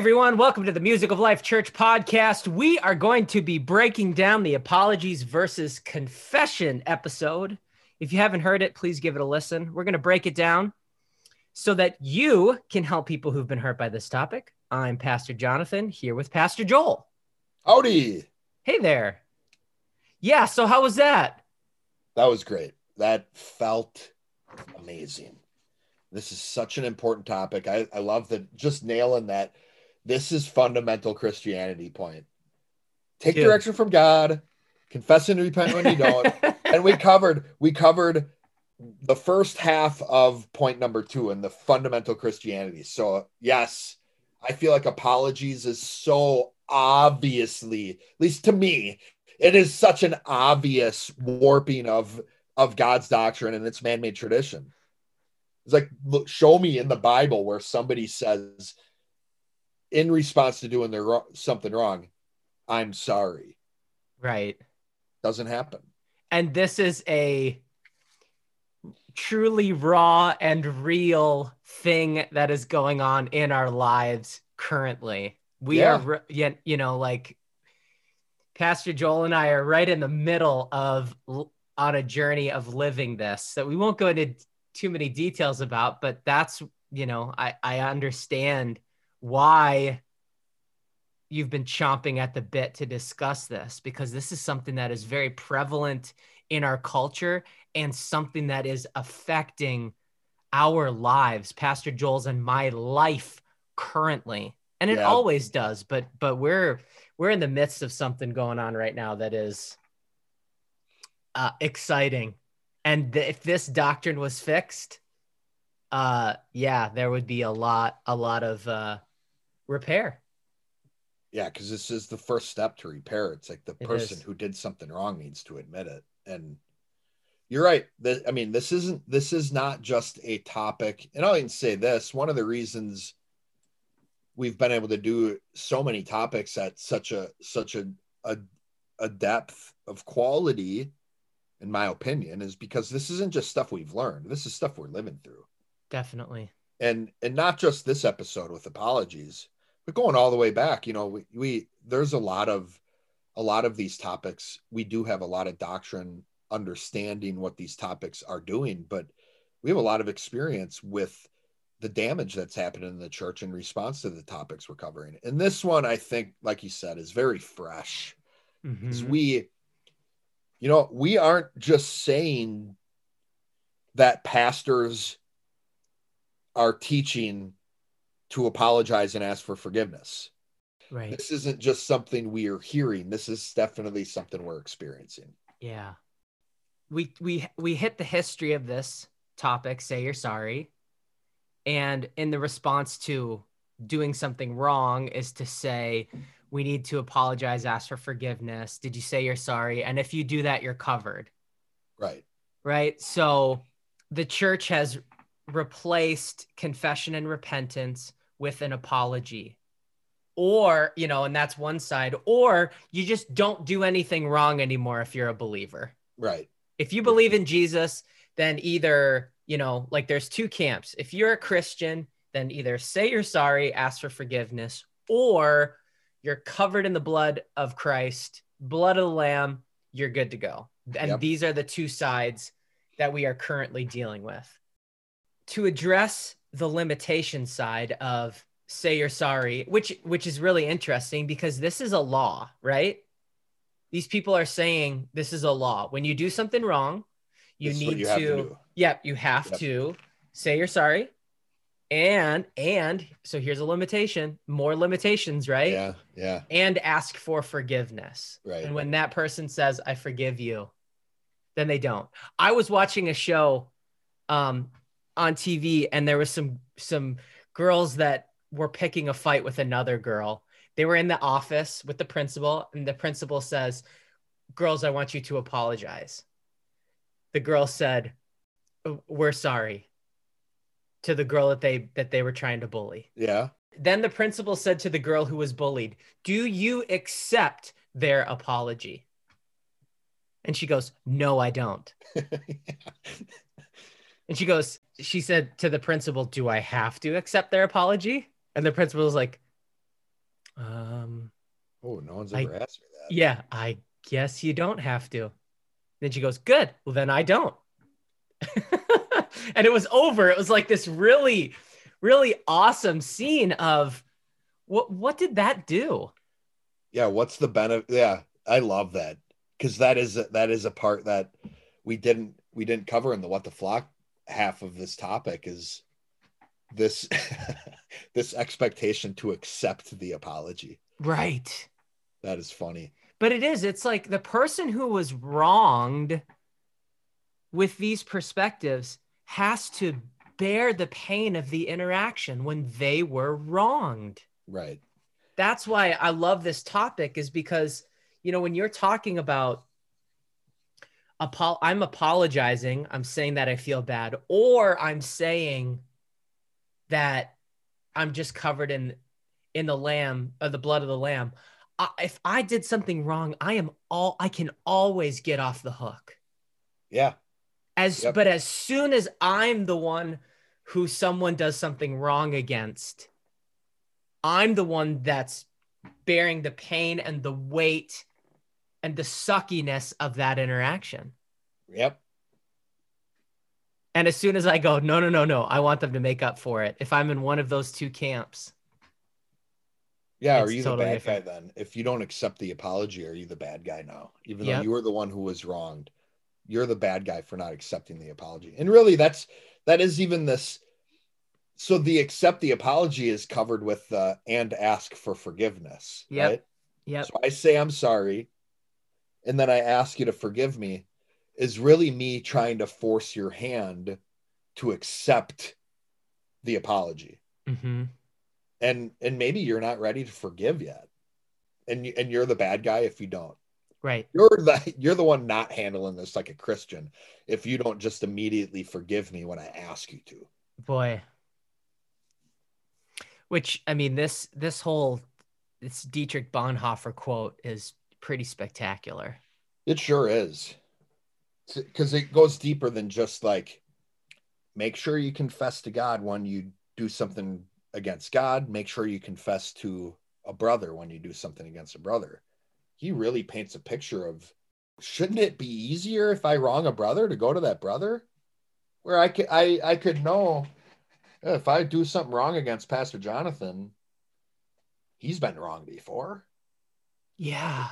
everyone. Welcome to the Music of Life Church podcast. We are going to be breaking down the apologies versus confession episode. If you haven't heard it, please give it a listen. We're going to break it down so that you can help people who've been hurt by this topic. I'm Pastor Jonathan here with Pastor Joel. Howdy. Hey there. Yeah, so how was that? That was great. That felt amazing. This is such an important topic. I, I love that just nailing that. This is fundamental Christianity point. Take Dude. direction from God, confess and repent when you don't. and we covered we covered the first half of point number two and the fundamental Christianity. So yes, I feel like apologies is so obviously, at least to me, it is such an obvious warping of of God's doctrine and its man-made tradition. It's like, look, show me in the Bible where somebody says, in response to doing their wrong, something wrong, I'm sorry. right. Doesn't happen. And this is a truly raw and real thing that is going on in our lives currently. We Yeah. are, re- you know, like Pastor Joel and I are right in the middle of on a journey of living this that we won't go into too many details about, but that's, you know, I, I understand why you've been chomping at the bit to discuss this because this is something that is very prevalent in our culture and something that is affecting our lives, Pastor Joel's and my life currently. And it Yeah. always does, but but we're we're in the midst of something going on right now that is uh, exciting. And th- if this doctrine was fixed, uh, yeah, there would be a lot a lot of uh, repair. Yeah, because this is the first step to repair. It's like the It person is. who did something wrong needs to admit it. And you're right. Th- I mean, this isn't this is not just a topic. And I'll even say this: one of the reasons we've been able to do so many topics at such a such a a, a depth of quality, in my opinion, is because this isn't just stuff we've learned. This is stuff we're living through Definitely. and and not just this episode with apologies but going all the way back you know we, we there's a lot of a lot of these topics we do have a lot of doctrine understanding what these topics are doing but we have a lot of experience with the damage that's happened in the church in response to the topics we're covering and this one i think like you said is very fresh because Mhm. we you know we aren't just saying that pastors are teaching to apologize and ask for forgiveness Right. this isn't just something we are hearing this is definitely something we're experiencing Yeah. We we we hit the history of this topic, say you're sorry. And in the response to doing something wrong is to say we need to apologize, ask for forgiveness. Did you say you're sorry? And if you do that, you're covered. right Right? So the church has replaced confession and repentance with an apology. Or, you know, and that's one side, or you just don't do anything wrong anymore if you're a believer right if you believe in Jesus, then either, you know, like there's two camps. If you're a Christian, then either say you're sorry, ask for forgiveness, or you're covered in the blood of Christ, blood of the Lamb, you're good to go. And Yep. these are the two sides that we are currently dealing with. To address the limitation side of say you're sorry, which which is really interesting because this is a law, right? These people are saying this is a law. When you do something wrong, you This need you to to, yep, you have Yep. to say you're sorry. And and so here's a limitation, more limitations, right? yeah yeah And ask for forgiveness. Right. And when that person says, I forgive you, then they don't. I was watching a show um, on TV and there was some some girls that were picking a fight with another girl. They were in the office with the principal, and the principal says, Girls, I want you to apologize. The girl said, oh, We're sorry to the girl that they that they were trying to bully. yeah Then the principal said to the girl who was bullied, Do you accept their apology? And she goes, No, I don't. And she goes, She said to the principal, Do I have to accept their apology? And the principal was like, Um, Oh, no one's I- ever asked me that. yeah, I guess you don't have to. Then she goes, Good. Well, then I don't. and it was over. It was like this really, really awesome scene of what what did that do? Yeah, what's the benefit? Yeah, I love that because that is that is a part that we didn't we didn't cover in the what the flock half of this topic is this this expectation to accept the apology. Right. That is funny. But it is, it's like the person who was wronged with these perspectives has to bear the pain of the interaction when they were wronged. Right. That's why I love this topic, is because, you know, when you're talking about, apo- I'm apologizing, I'm saying that I feel bad, or I'm saying that I'm just covered in in the lamb of the blood of the lamb. I, if I did something wrong, I am all I can always get off the hook. Yeah. As Yep. but as soon as I'm the one who someone does something wrong against, I'm the one that's bearing the pain and the weight and the suckiness of that interaction. Yep. And as soon as I go, no, no, no, no, I want them to make up for it. If I'm in one of those two camps, Yeah. Are you totally the bad different. guy then? If you don't accept the apology, are you the bad guy now? Even Yep. though you were the one who was wronged, you're the bad guy for not accepting the apology. And really, that's that is even this. So the accept the apology is covered with uh, and ask for forgiveness. Yep. Right? yep, So I say I'm sorry, and then I ask you to forgive me, is really me trying to force your hand to accept the apology. hmm And and maybe you're not ready to forgive yet. And you, and you're the bad guy if you don't. right, You're the you're the one not handling this like a Christian if you don't just immediately forgive me when I ask you to. boy. Which I mean, this this whole this Dietrich Bonhoeffer quote is pretty spectacular. It sure is. Because it goes deeper than just like make sure you confess to God when you do something against God. Make sure you confess to a brother when you do something against a brother. He really paints a picture of shouldn't it be easier if I wrong a brother to go to that brother? Where I could I, I could know "Eh, if I do something wrong against Pastor Jonathan, he's been wrong before Yeah,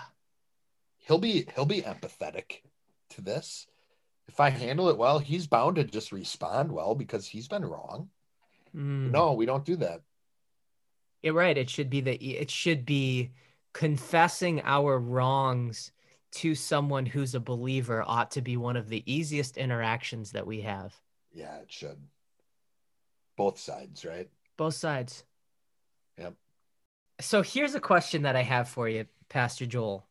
he'll be he'll be empathetic to this if i handle it well he's bound to just respond well because he's been wrong Mm. no we don't do that You're right. It should be that it should be confessing our wrongs to someone who's a believer ought to be one of the easiest interactions that we have. yeah it should both sides right Both sides. Yep. So here's a question that I have for you, Pastor Joel.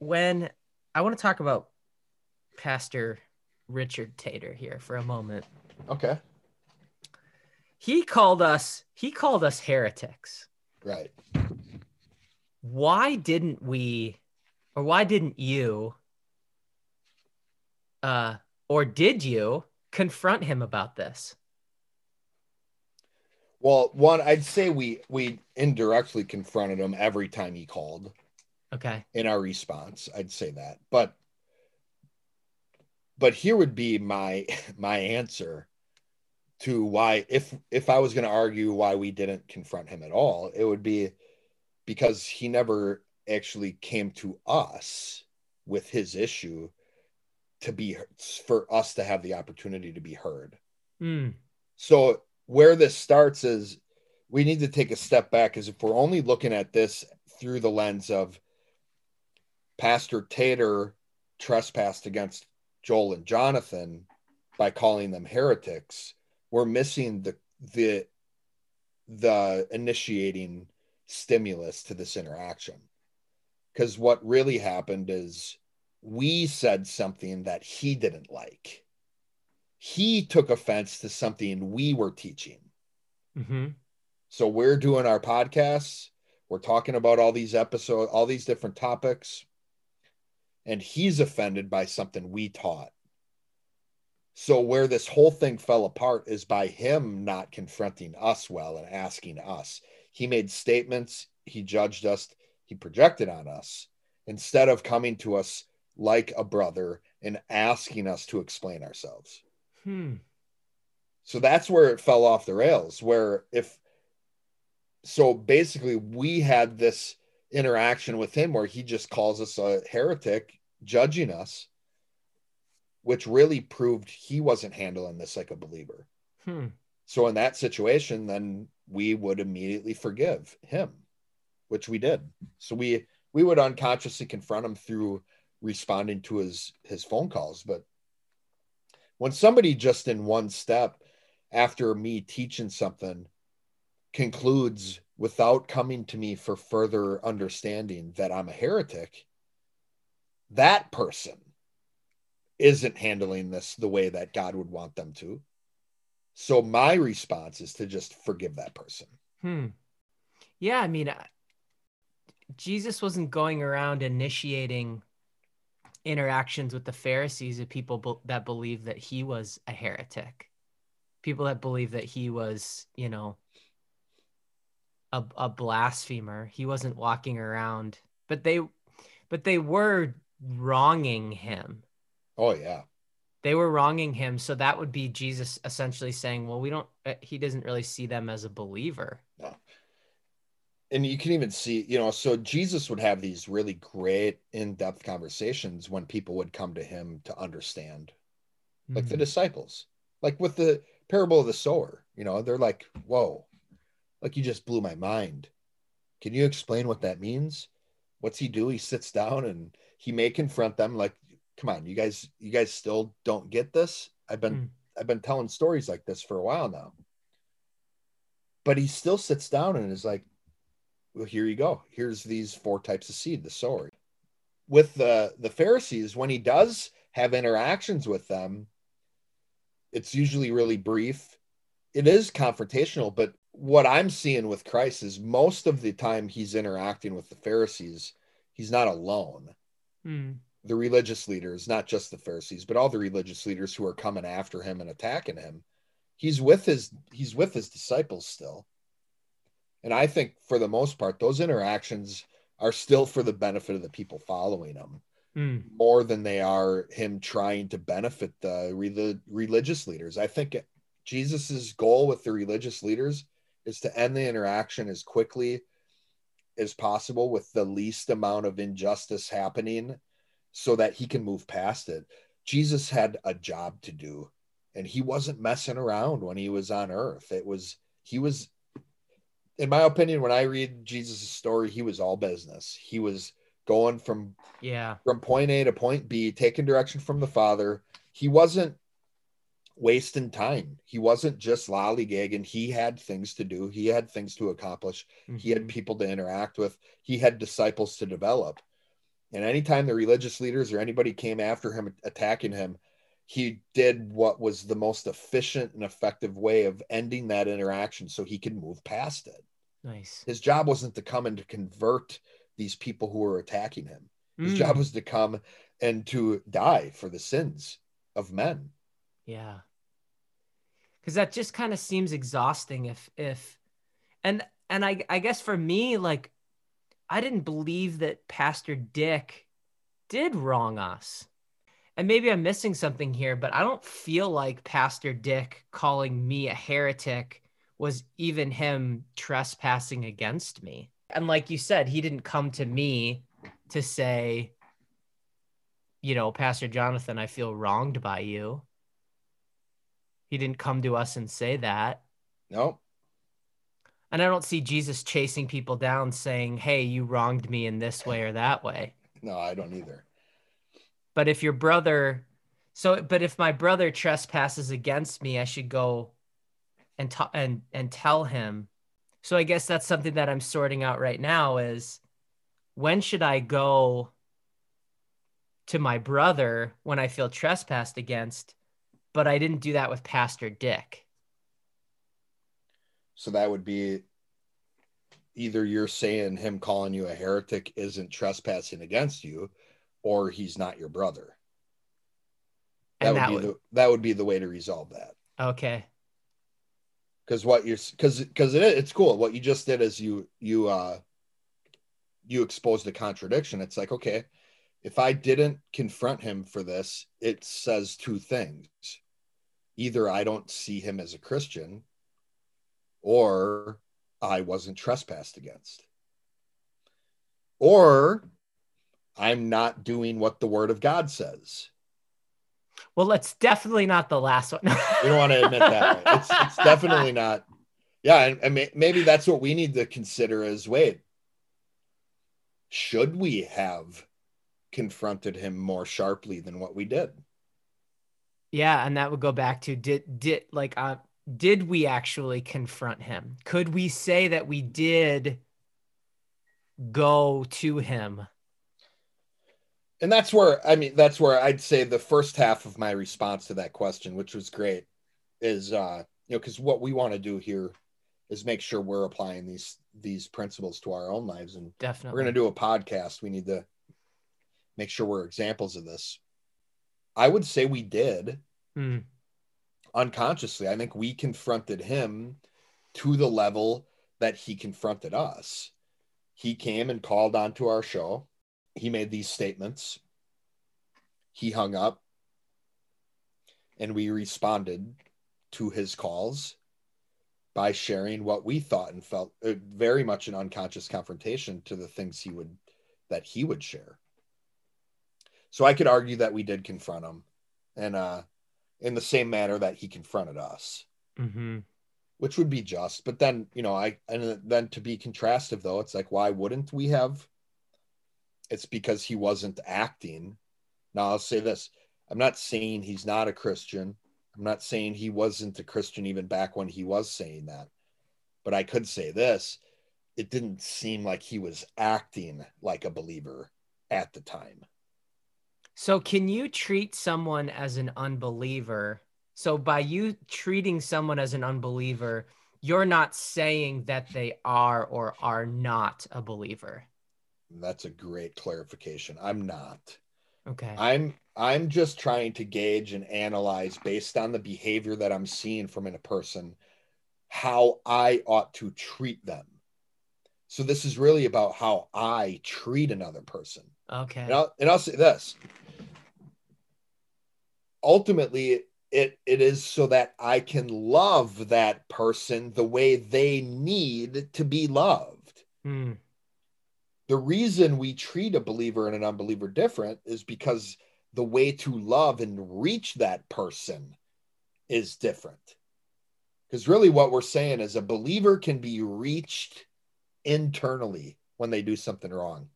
When I want to talk about Pastor Richard Tater here for a moment. okay He called us he called us heretics. right why didn't we or why didn't you uh or did you confront him about this well one i'd say we we indirectly confronted him every time he called okay. in our response i'd say that. But but here would be my my answer to why if if i was going to argue why we didn't confront him at all it would be because he never actually came to us with his issue to be for us to have the opportunity to be heard. Hmm. so where this starts is we need to take a step back is if we're only looking at this through the lens of Pastor Tater trespassed against Joel and Jonathan by calling them heretics, we're missing the the the initiating stimulus to this interaction. Because what really happened is we said something that he didn't like. He took offense to something we were teaching. hmm So we're doing our podcasts, we're talking about all these episodes, all these different topics, and he's offended by something we taught. So where this whole thing fell apart is by him not confronting us well and asking us. He made statements, he judged us, he projected on us instead of coming to us like a brother and asking us to explain ourselves. Hmm. So that's where it fell off the rails. Where if so, basically, we had this interaction with him where he just calls us a heretic, judging us, which really proved he wasn't handling this like a believer. Hmm. So in that situation, then we would immediately forgive him, which we did. So we we would unconsciously confront him through responding to his his phone calls. But when somebody just in one step after me teaching something concludes without coming to me for further understanding that I'm a heretic, that person isn't handling this the way that God would want them to. So my response is to just forgive that person. Hmm. Yeah, I mean, Jesus wasn't going around initiating interactions with the Pharisees of people be- that believed that he was a heretic, people that believed that he was, you know, a, a blasphemer. He wasn't walking around, but they, but they were wronging him. Oh yeah, they were wronging him. So that would be Jesus essentially saying, "Well, we don't." Uh, he doesn't really see them as a believer. No. And you can even see, you know, so Jesus would have these really great in-depth conversations when people would come to him to understand, like mm-hmm. the disciples, like with the parable of the sower. You know, they're like, "Whoa, like you just blew my mind. Can you explain what that means? What's he do? He sits down and he may confront them like, come on, you guys, you guys still don't get this. I've been, mm. I've been telling stories like this for a while now. But he still sits down and is like, well, here you go. Here's these four types of seed, the sower. With the the Pharisees, when he does have interactions with them, it's usually really brief. It is confrontational, but what I'm seeing with Christ is most of the time he's interacting with the Pharisees, he's not alone. Mm. The religious leaders, not just the Pharisees, but all the religious leaders who are coming after him and attacking him, he's with his he's with his disciples still. And I think for the most part, those interactions are still for the benefit of the people following him mm. more than they are him trying to benefit the re- religious leaders. I think Jesus's goal with the religious leaders is to end the interaction as quickly as possible with the least amount of injustice happening so that he can move past it. Jesus had a job to do and he wasn't messing around when he was on earth. It was, he was, in my opinion, when I read Jesus' story, he was all business. He was going from, yeah, from point A to point B, taking direction from the Father. He wasn't wasting time. He wasn't just lollygagging. He had things to do. He had things to accomplish. Mm-hmm. He had mm-hmm. people to interact with. He had disciples to develop. And anytime the religious leaders or anybody came after him, attacking him, he did what was the most efficient and effective way of ending that interaction so he could move past it. Nice. His job wasn't to come and to convert these people who were attacking him. His mm. job was to come and to die for the sins of men. Yeah because that just kind of seems exhausting if if and and I I guess for me like I didn't believe that Pastor Dick did wrong us. And maybe I'm missing something here, but I don't feel like Pastor Dick calling me a heretic was even him trespassing against me. And like you said, he didn't come to me to say, you know, Pastor Jonathan, I feel wronged by you. He didn't come to us and say that. No. And I don't see Jesus chasing people down saying, hey, you wronged me in this way or that way. No, I don't either. But if your brother, so, but if my brother trespasses against me, I should go and, t- and, and tell him. So I guess that's something that I'm sorting out right now is when should I go to my brother when I feel trespassed against? But I didn't do that with Pastor Dick. So that would be either you're saying him calling you a heretic isn't trespassing against you, or he's not your brother. That, would, that be would... the that would be the way to resolve that. Okay. Because what you're because because it, it's cool. What you just did is you you uh you exposed a contradiction. It's like, okay, if I didn't confront him for this, it says two things. Either I don't see him as a Christian, or I wasn't trespassed against. Or I'm not doing what the word of God says. Well, that's definitely not the last one. we don't want to admit that. It's, it's definitely not. Yeah. And, and maybe that's what we need to consider is wait, should we have confronted him more sharply than what we did? Yeah. And that would go back to did, did like, uh, did we actually confront him? Could we say that we did go to him? And that's where I mean that's where I'd say the first half of my response to that question, which was great, is uh you know because what we want to do here is make sure we're applying these these principles to our own lives and definitely we're going to do a podcast we need to make sure we're examples of this i would say we did mm. unconsciously i think we confronted him to the level that he confronted us he came and called onto our show he made these statements. He hung up and we responded to his calls by sharing what we thought and felt uh, very much an unconscious confrontation to the things he would that he would share. So I could argue that we did confront him and uh in the same manner that he confronted us. Mm-hmm. Which would be just, but then you know, I and then to be contrastive though, it's like why wouldn't we have it's because he wasn't acting. Now, I'll say this I'm not saying he's not a Christian. I'm not saying he wasn't a Christian even back when he was saying that. But I could say this it didn't seem like he was acting like a believer at the time. So, can you treat someone as an unbeliever? So, by you treating someone as an unbeliever, you're not saying that they are or are not a believer. That's a great clarification. I'm not. Okay. I'm I'm just trying to gauge and analyze based on the behavior that I'm seeing from in a person how I ought to treat them. So this is really about how I treat another person. Okay. And I'll, and I'll say this. Ultimately, it it is so that I can love that person the way they need to be loved. Hmm the reason we treat a believer and an unbeliever different is because the way to love and reach that person is different. Because really, what we're saying is a believer can be reached internally when they do something wrong.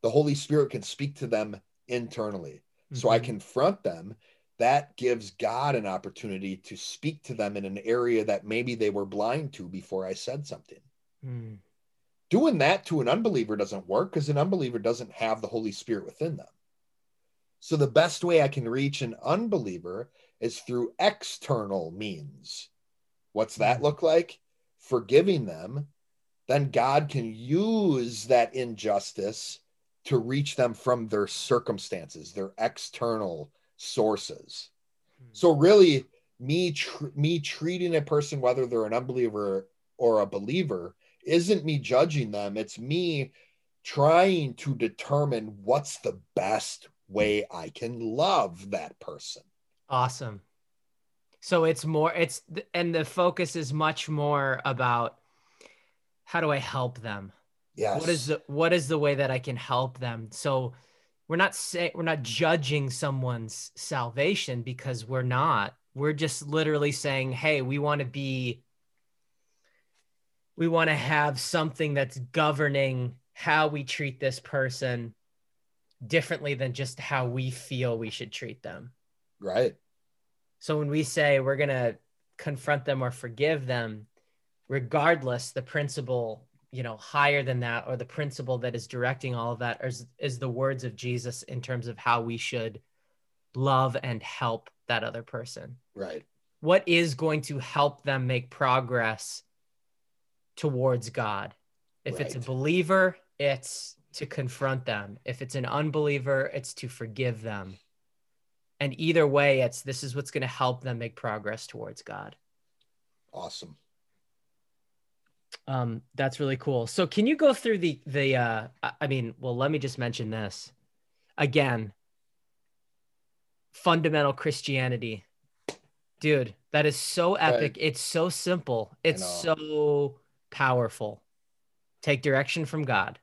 The Holy Spirit can speak to them internally. Mm-hmm. So I mm-hmm. confront them. That gives God an opportunity to speak to them in an area that maybe they were blind to before I said something. Mm doing that to an unbeliever doesn't work because an unbeliever doesn't have the Holy Spirit within them. So the best way I can reach an unbeliever is through external means. What's that look like? Forgiving them. Then God can use that injustice to reach them from their circumstances, their external sources. Hmm. So really, me tr- me treating a person, whether they're an unbeliever or a believer, isn't me judging them. It's me trying to determine what's the best way I can love that person. Awesome. So it's more, it's, and the focus is much more about how do I help them? Yes. What is the, what is the way that I can help them? So we're not saying, we're not judging someone's salvation because we're not. We're just literally saying, hey, we want to be we want to have something that's governing how we treat this person differently than just how we feel we should treat them. Right. So when we say we're going to confront them or forgive them, regardless, the principle, you know, higher than that or the principle that is directing all of that is, is the words of Jesus in terms of how we should love and help that other person. Right. What is going to help them make progress towards God. If right. it's a believer, it's to confront them. If it's an unbeliever, it's to forgive them. And either way, it's this is what's going to help them make progress towards God. Awesome. Um, that's really cool. So can you go through the the uh I mean, well, let me just mention this. Again, fundamental Christianity. Dude, that is so epic. Right. It's so simple. It's so powerful. Take direction from God.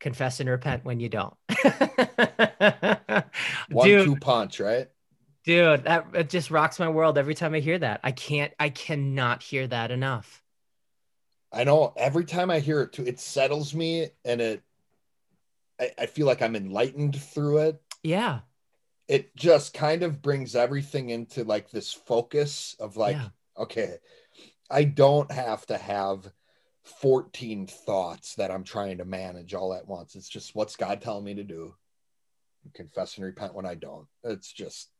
Confess and repent when you don't. One dude, two punch, right? Dude, that it just rocks my world every time I hear that. I can't I cannot hear that enough. I know every time I hear it too, it settles me and it I, I feel like I'm enlightened through it. Yeah. It just kind of brings everything into like this focus of like yeah. okay i don't have to have 14 thoughts that i'm trying to manage all at once. It's just what's god telling me to do. Confess and repent when i don't. It's just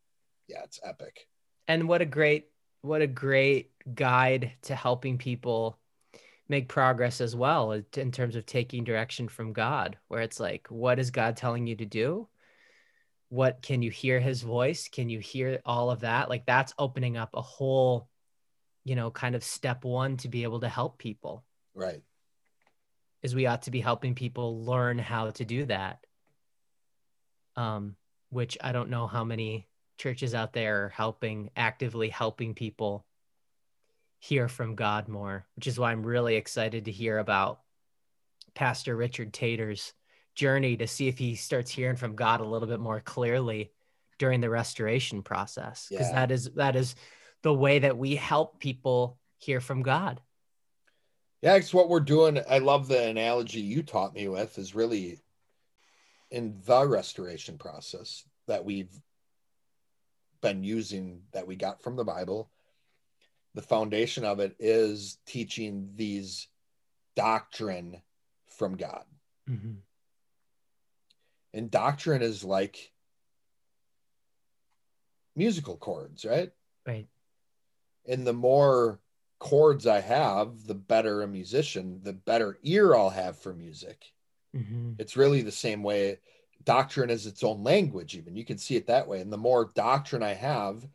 yeah it's epic. And what a great what a great guide to helping people make progress as well in terms of taking direction from god where it's like what is god telling you to do? What can you hear his voice? Can you hear all of that? Like that's opening up a whole you know kind of step one to be able to help people. Right. Is we ought to be helping people learn how to do that. Um which i don't know how many churches out there are helping actively helping people hear from god more which is why i'm really excited to hear about pastor richard tater's journey to see if he starts hearing from God a little bit more clearly during the restoration process because yeah. that is that is the way that we help people hear from God. Yeah, it's what we're doing. I love the analogy you taught me with is really in the restoration process that we've been using that we got from the Bible. The foundation of it is teaching these doctrine from God. Mm-hmm. And doctrine is like musical chords, right? Right. And the more chords I have, the better a musician, the better ear I'll have for music. Mm-hmm. It's really the same way. Doctrine is its own language, even you can see it that way. And the more doctrine I have,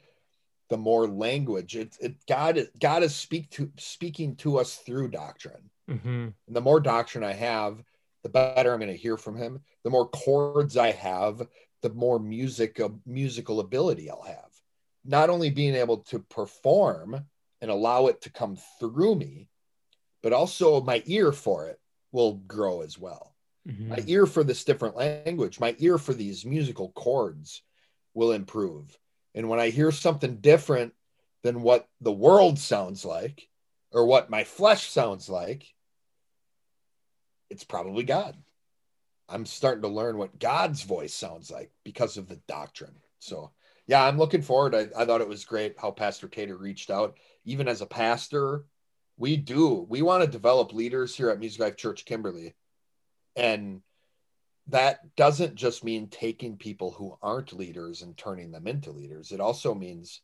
the more language it, it God God is speak to speaking to us through doctrine. Mm-hmm. And the more doctrine I have, the better I'm going to hear from him. The more chords I have, the more music uh, musical ability I'll have. Not only being able to perform and allow it to come through me, but also my ear for it will grow as well. Mm-hmm. My ear for this different language, my ear for these musical chords will improve. And when I hear something different than what the world sounds like or what my flesh sounds like, it's probably God. I'm starting to learn what God's voice sounds like because of the doctrine. So, yeah, I'm looking forward. I, I thought it was great how Pastor Tater reached out. Even as a pastor, we do. We want to develop leaders here at Music Life Church Kimberly. And that doesn't just mean taking people who aren't leaders and turning them into leaders. It also means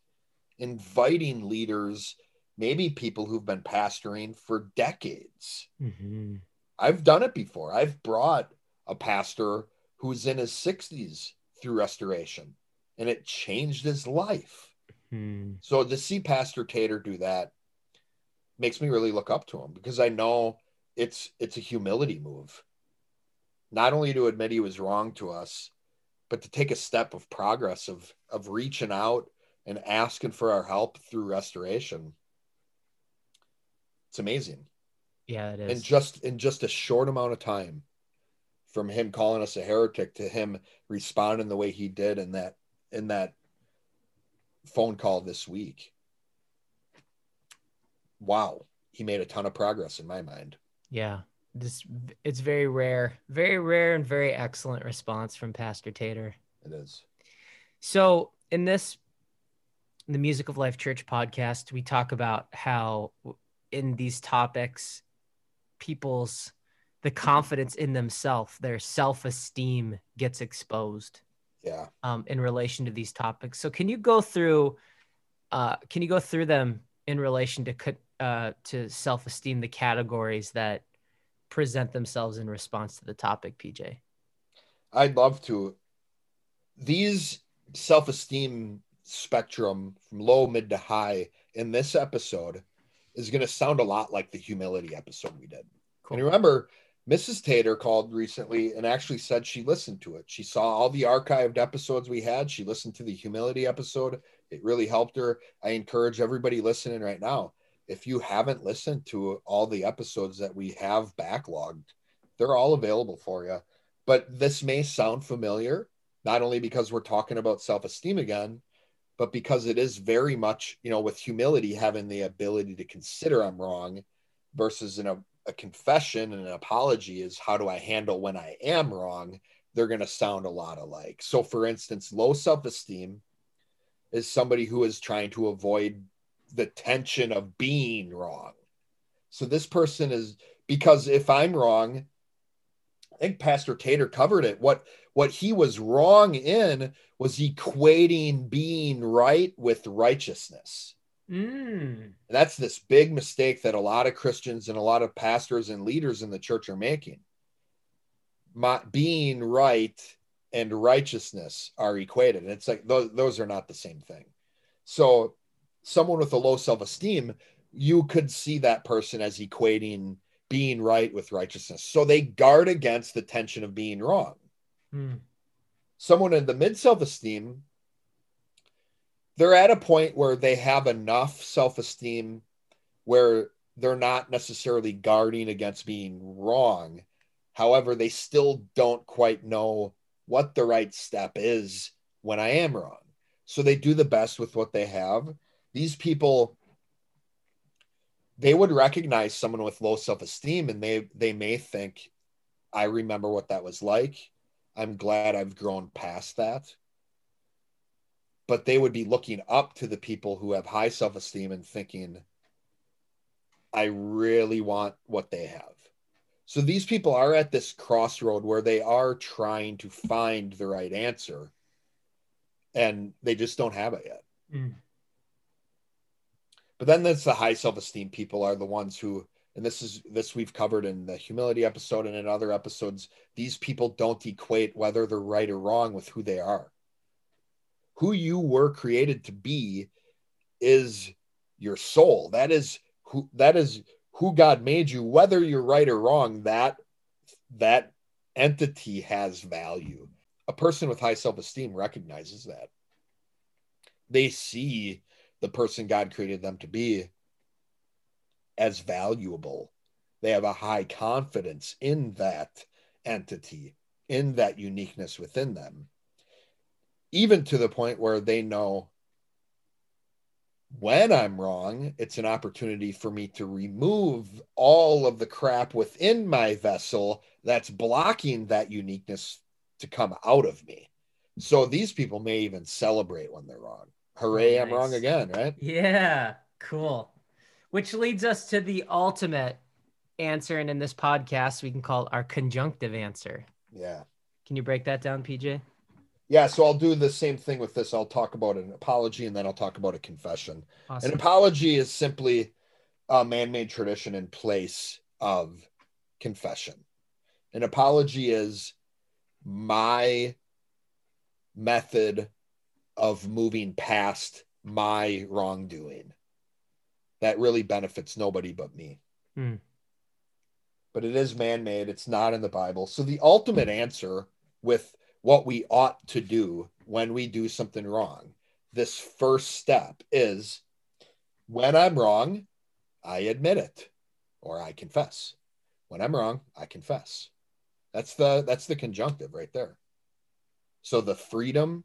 inviting leaders, maybe people who've been pastoring for decades. Mm-hmm I've done it before. I've brought a pastor who's in his 60s through restoration and it changed his life. Hmm. So to see Pastor Tater do that makes me really look up to him because I know it's it's a humility move. Not only to admit he was wrong to us, but to take a step of progress of of reaching out and asking for our help through restoration. It's amazing. Yeah, it is. And just in just a short amount of time, from him calling us a heretic to him responding the way he did in that in that phone call this week. Wow, he made a ton of progress in my mind. Yeah, this it's very rare, very rare, and very excellent response from Pastor Tater. It is. So in this, in the Music of Life Church podcast, we talk about how in these topics people's the confidence in themselves, their self-esteem gets exposed. Yeah. Um, in relation to these topics. So can you go through uh can you go through them in relation to uh to self-esteem the categories that present themselves in response to the topic, PJ? I'd love to. These self-esteem spectrum from low, mid to high in this episode is going to sound a lot like the humility episode we did. Cool. And remember, Mrs. Tater called recently and actually said she listened to it. She saw all the archived episodes we had. She listened to the humility episode. It really helped her. I encourage everybody listening right now. If you haven't listened to all the episodes that we have backlogged, they're all available for you. But this may sound familiar, not only because we're talking about self esteem again, but because it is very much, you know, with humility, having the ability to consider I'm wrong versus in a, a confession and an apology is how do I handle when I am wrong? They're going to sound a lot alike. So, for instance, low self esteem is somebody who is trying to avoid the tension of being wrong. So, this person is because if I'm wrong, I think Pastor Tater covered it. What what he was wrong in was equating being right with righteousness. Mm. That's this big mistake that a lot of Christians and a lot of pastors and leaders in the church are making. My, being right and righteousness are equated. And it's like those, those are not the same thing. So, someone with a low self esteem, you could see that person as equating being right with righteousness. So, they guard against the tension of being wrong. Mm. Someone in the mid self esteem, they're at a point where they have enough self esteem where they're not necessarily guarding against being wrong. However, they still don't quite know what the right step is when I am wrong. So they do the best with what they have. These people, they would recognize someone with low self esteem and they, they may think, I remember what that was like. I'm glad I've grown past that. But they would be looking up to the people who have high self esteem and thinking, I really want what they have. So these people are at this crossroad where they are trying to find the right answer and they just don't have it yet. Mm. But then there's the high self-esteem people are the ones who and this is this we've covered in the humility episode and in other episodes these people don't equate whether they're right or wrong with who they are. Who you were created to be is your soul. That is who that is who god made you. Whether you're right or wrong that that entity has value. A person with high self-esteem recognizes that. They see the person god created them to be as valuable. They have a high confidence in that entity, in that uniqueness within them, even to the point where they know when I'm wrong, it's an opportunity for me to remove all of the crap within my vessel that's blocking that uniqueness to come out of me. So these people may even celebrate when they're wrong. Hooray, Oh, I'm wrong again, right? Yeah, cool. Which leads us to the ultimate answer. And in this podcast, we can call it our conjunctive answer. Yeah. Can you break that down, PJ? Yeah, so I'll do the same thing with this. I'll talk about an apology and then I'll talk about a confession. An apology is simply a man made tradition in place of confession. An apology is my method of moving past my wrongdoing that really benefits nobody but me. Hmm. But it is man made, it's not in the Bible. So the ultimate answer with what we ought to do when we do something wrong, this first step is when I'm wrong, I admit it or I confess. When I'm wrong, I confess. That's the that's the conjunctive right there. So the freedom,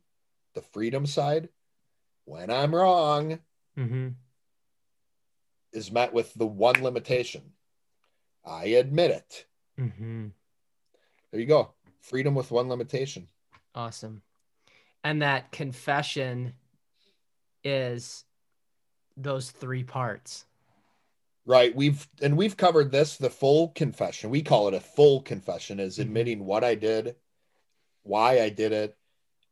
the freedom side, when I'm wrong, hmm is met with the one limitation. I admit it. hmm There you go. Freedom with one limitation. Awesome. And that confession is those three parts. Right. We've and we've covered this, the full confession. We call it a full confession is Mhm. admitting what I did, why I did it,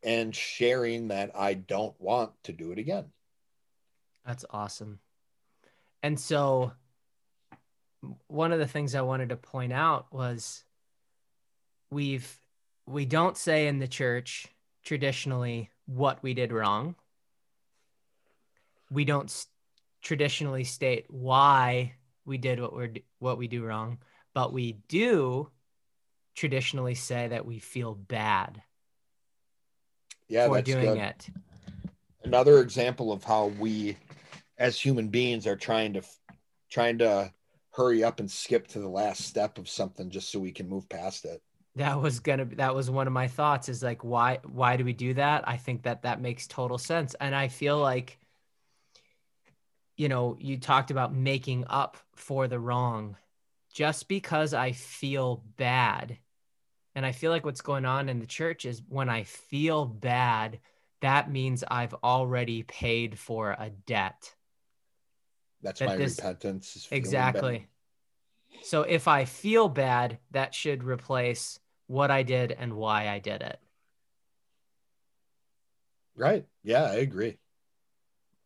and sharing that I don't want to do it again. That's awesome. And so, one of the things I wanted to point out was we've we don't say in the church traditionally what we did wrong. We don't traditionally state why we did what we're what we do wrong, but we do traditionally say that we feel bad yeah, for that's doing good. it. Another example of how we, as human beings, are trying to trying to hurry up and skip to the last step of something just so we can move past it. That was gonna that was one of my thoughts is like why why do we do that? I think that that makes total sense, and I feel like you know you talked about making up for the wrong just because I feel bad. And I feel like what's going on in the church is when I feel bad, that means I've already paid for a debt. That's That my this- repentance. is Exactly. So if I feel bad, that should replace what I did and why I did it. Right. Yeah, I agree.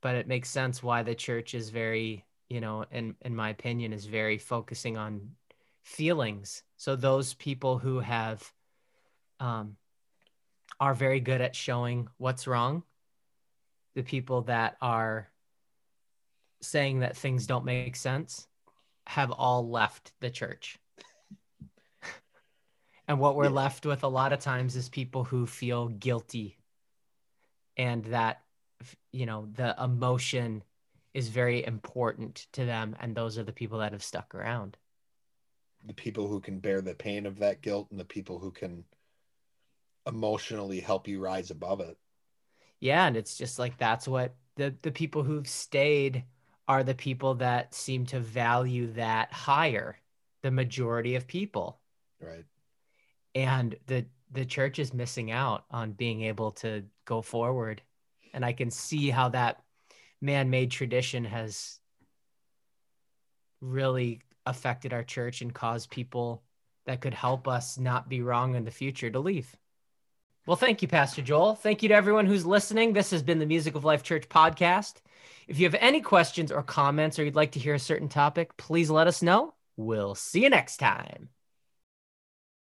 But it makes sense why the church is very, you know, in in my opinion, is very focusing on feelings. So those people who have um are very good at showing what's wrong, the people that are saying that things don't make sense have all left the church. and what we're Yeah. left with a lot of times is people who feel guilty and that you know the emotion is very important to them and those are the people that have stuck around. The people who can bear the pain of that guilt and the people who can emotionally help you rise above it. Yeah, and it's just like that's what the the people who've stayed are the people that seem to value that higher, the majority of people. Right. And the the church is missing out on being able to go forward. And I can see how that man-made tradition has really affected our church and caused people that could help us not be wrong in the future to leave. Well, thank you, Pastor Joel. Thank you to everyone who's listening. This has been the Music of Life Church podcast. If you have any questions or comments or you'd like to hear a certain topic, please let us know. We'll see you next time.